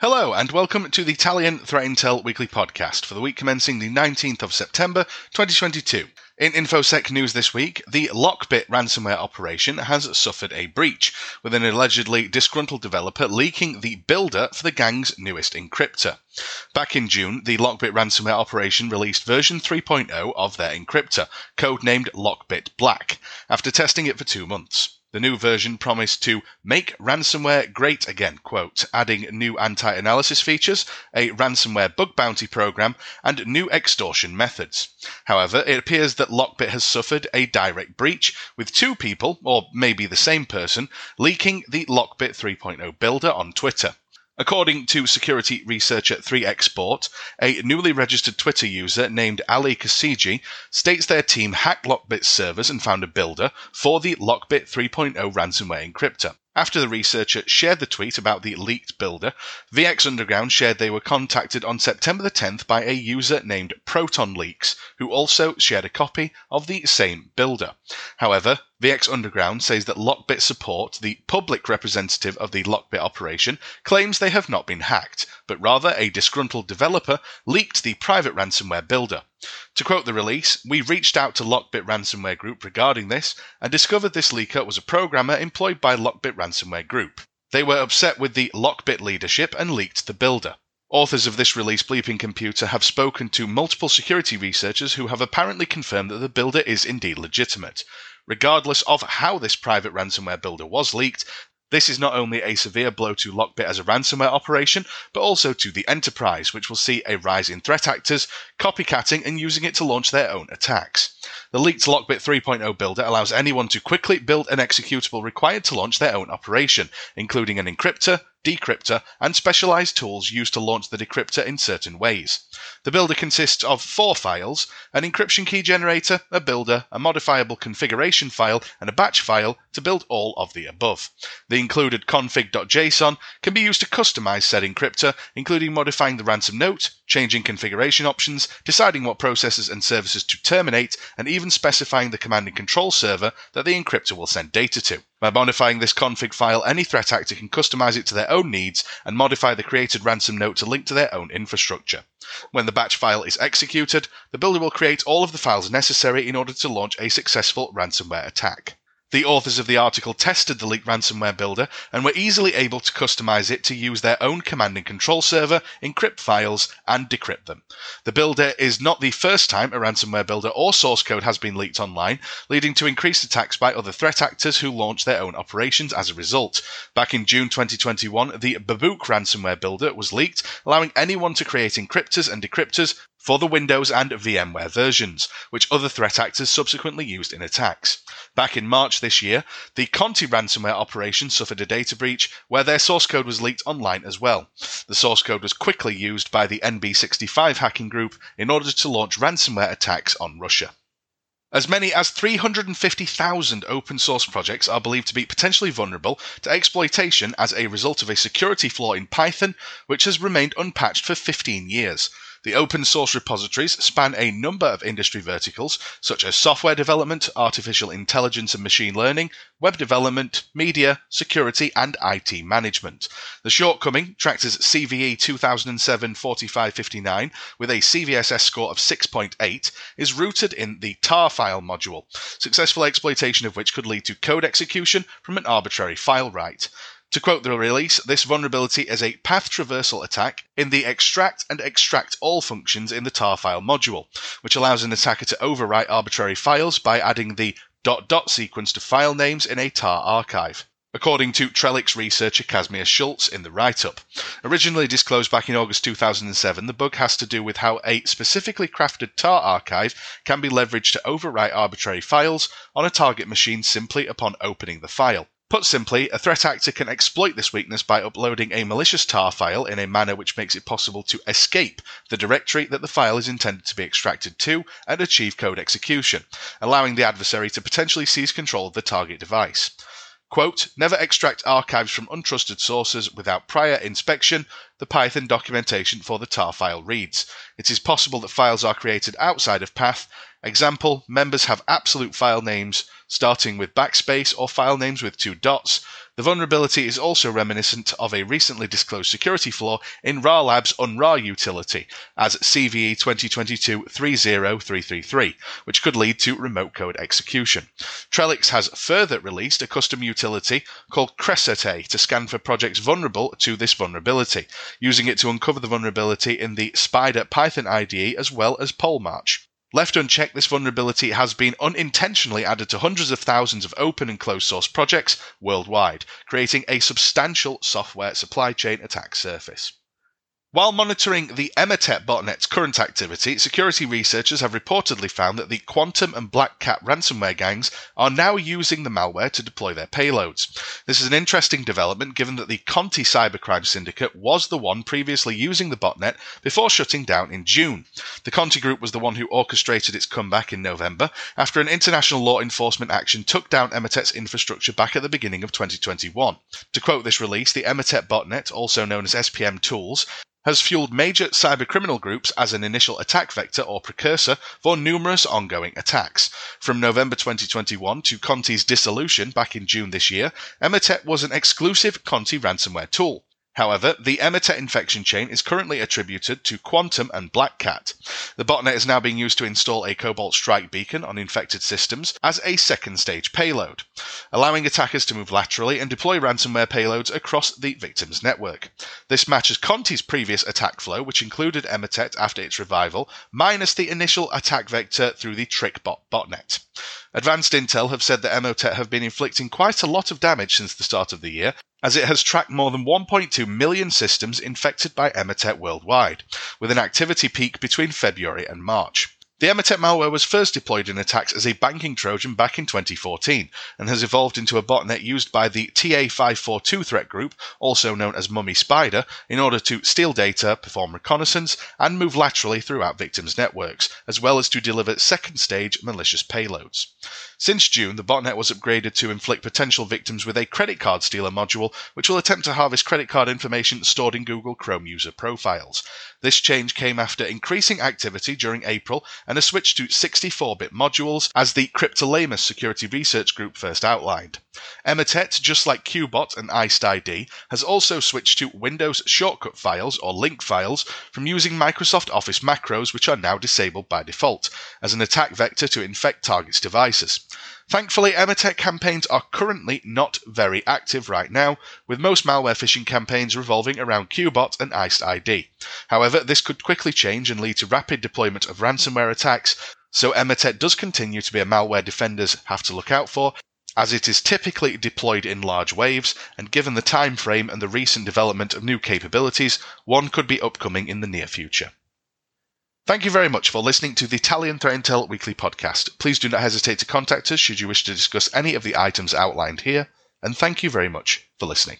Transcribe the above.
Hello, and welcome to the Italian Threat Intel Weekly Podcast for the week commencing the 19th of September 2022. In InfoSec news this week, the Lockbit ransomware operation has suffered a breach, with an allegedly disgruntled developer leaking the builder for the gang's newest encryptor. Back in June, the Lockbit ransomware operation released version 3.0 of their encryptor, codenamed Lockbit Black, after testing it for two months. The new version promised to make ransomware great again, quote, adding new anti analysis features, a ransomware bug bounty program, and new extortion methods. However, it appears that Lockbit has suffered a direct breach, with two people, or maybe the same person, leaking the Lockbit 3.0 builder on Twitter. According to security researcher 3xp0rt, a newly registered Twitter user named Ali Qushji states their team hacked Lockbit's servers and found a builder for the Lockbit 3.0 ransomware encryptor. After the researcher shared the tweet about the leaked builder, VX Underground shared they were contacted on September the 10th by a user named ProtonLeaks, who also shared a copy of the same builder. However, VX Underground says that Lockbit Support, the public representative of the Lockbit operation, claims they have not been hacked, but rather a disgruntled developer leaked the private ransomware builder. To quote the release, we reached out to Lockbit Ransomware Group regarding this and discovered this leaker was a programmer employed by Lockbit Ransomware Group. They were upset with the Lockbit leadership and leaked the builder. Authors of this release, Bleeping Computer, have spoken to multiple security researchers who have apparently confirmed that the builder is indeed legitimate. Regardless of how this private ransomware builder was leaked, this is not only a severe blow to Lockbit as a ransomware operation, but also to the enterprise, which will see a rise in threat actors copycatting and using it to launch their own attacks. The leaked Lockbit 3.0 builder allows anyone to quickly build an executable required to launch their own operation, including an encryptor, decryptor, and specialized tools used to launch the decryptor in certain ways. The builder consists of four files an encryption key generator, a builder, a modifiable configuration file, and a batch file to build all of the above. The included config.json can be used to customize said encryptor, including modifying the ransom note, changing configuration options, deciding what processes and services to terminate, and even specifying the command and control server that the encryptor will send data to. By modifying this config file, any threat actor can customize it to their own needs and modify the created ransom note to link to their own infrastructure. When the batch file is executed, the builder will create all of the files necessary in order to launch a successful ransomware attack. The authors of the article tested the leaked ransomware builder and were easily able to customize it to use their own command and control server, encrypt files, and decrypt them. The builder is not the first time a ransomware builder or source code has been leaked online, leading to increased attacks by other threat actors who launch their own operations as a result. Back in June 2021, the Babuk ransomware builder was leaked, allowing anyone to create encryptors and decryptors for the Windows and VMware versions, which other threat actors subsequently used in attacks. Back in March this year, the Conti ransomware operation suffered a data breach where their source code was leaked online as well. The source code was quickly used by the NB65 hacking group in order to launch ransomware attacks on Russia. As many as 350,000 open source projects are believed to be potentially vulnerable to exploitation as a result of a security flaw in Python, which has remained unpatched for 15 years. The open source repositories span a number of industry verticals, such as software development, artificial intelligence and machine learning, web development, media, security, and IT management. The shortcoming, Tractor's CVE 2007 4559, with a CVSS score of 6.8, is rooted in the tar file module, successful exploitation of which could lead to code execution from an arbitrary file write. To quote the release, this vulnerability is a path traversal attack in the extract and extract all functions in the tar file module, which allows an attacker to overwrite arbitrary files by adding the dot dot sequence to file names in a tar archive. According to Trellix researcher Kasimir Schulz in the write up. Originally disclosed back in August 2007, the bug has to do with how a specifically crafted tar archive can be leveraged to overwrite arbitrary files on a target machine simply upon opening the file. Put simply, a threat actor can exploit this weakness by uploading a malicious tar file in a manner which makes it possible to escape the directory that the file is intended to be extracted to and achieve code execution, allowing the adversary to potentially seize control of the target device. Quote, never extract archives from untrusted sources without prior inspection, the Python documentation for the tar file reads. It is possible that files are created outside of path. Example, members have absolute file names starting with backspace or file names with two dots. The vulnerability is also reminiscent of a recently disclosed security flaw in RA Labs unRAR utility as CVE 2022-30333, which could lead to remote code execution. Trellix has further released a custom utility called Creosote to scan for projects vulnerable to this vulnerability, using it to uncover the vulnerability in the Spyder Python IDE as well as Polemarch. Left unchecked, this vulnerability has been unintentionally added to hundreds of thousands of open and closed source projects worldwide, creating a substantial software supply chain attack surface. While monitoring the Emotet botnet's current activity, security researchers have reportedly found that the Quantum and Black Cat ransomware gangs are now using the malware to deploy their payloads. This is an interesting development given that the Conti cybercrime syndicate was the one previously using the botnet before shutting down in June. The Conti group was the one who orchestrated its comeback in November after an international law enforcement action took down Emotet's infrastructure back at the beginning of 2021. To quote this release, the Emotet botnet, also known as SPM Tools, has fueled major cybercriminal groups as an initial attack vector or precursor for numerous ongoing attacks. From November 2021 to Conti's dissolution back in June this year, Emotet was an exclusive Conti ransomware tool. However, the Emotet infection chain is currently attributed to Quantum and Black Cat. The botnet is now being used to install a Cobalt Strike beacon on infected systems as a second stage payload, allowing attackers to move laterally and deploy ransomware payloads across the victim's network. This matches Conti's previous attack flow, which included Emotet after its revival, minus the initial attack vector through the TrickBot botnet. Advanced Intel have said that Emotet have been inflicting quite a lot of damage since the start of the year, as it has tracked more than 1.2 million systems infected by Emotet worldwide, with an activity peak between February and March. The Emotet malware was first deployed in attacks as a banking Trojan back in 2014 and has evolved into a botnet used by the TA542 threat group, also known as Mummy Spider, in order to steal data, perform reconnaissance, and move laterally throughout victims' networks, as well as to deliver second stage malicious payloads. Since June, the botnet was upgraded to inflict potential victims with a credit card stealer module, which will attempt to harvest credit card information stored in Google Chrome user profiles. This change came after increasing activity during April and a switch to 64 bit modules, as the Cryptolaemus Security Research Group first outlined. Emotet, just like Qbot and IcedID, has also switched to Windows shortcut files or link files from using Microsoft Office macros, which are now disabled by default, as an attack vector to infect targets' devices. Thankfully, Emotet campaigns are currently not very active right now, with most malware phishing campaigns revolving around Qbot and IcedID. However, this could quickly change and lead to rapid deployment of ransomware attacks, so Emotet does continue to be a malware defenders have to look out for, as it is typically deployed in large waves, and given the time frame and the recent development of new capabilities, one could be upcoming in the near future. Thank you very much for listening to the Italian Threat Intel Weekly Podcast. Please do not hesitate to contact us should you wish to discuss any of the items outlined here, and thank you very much for listening.